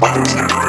Bye.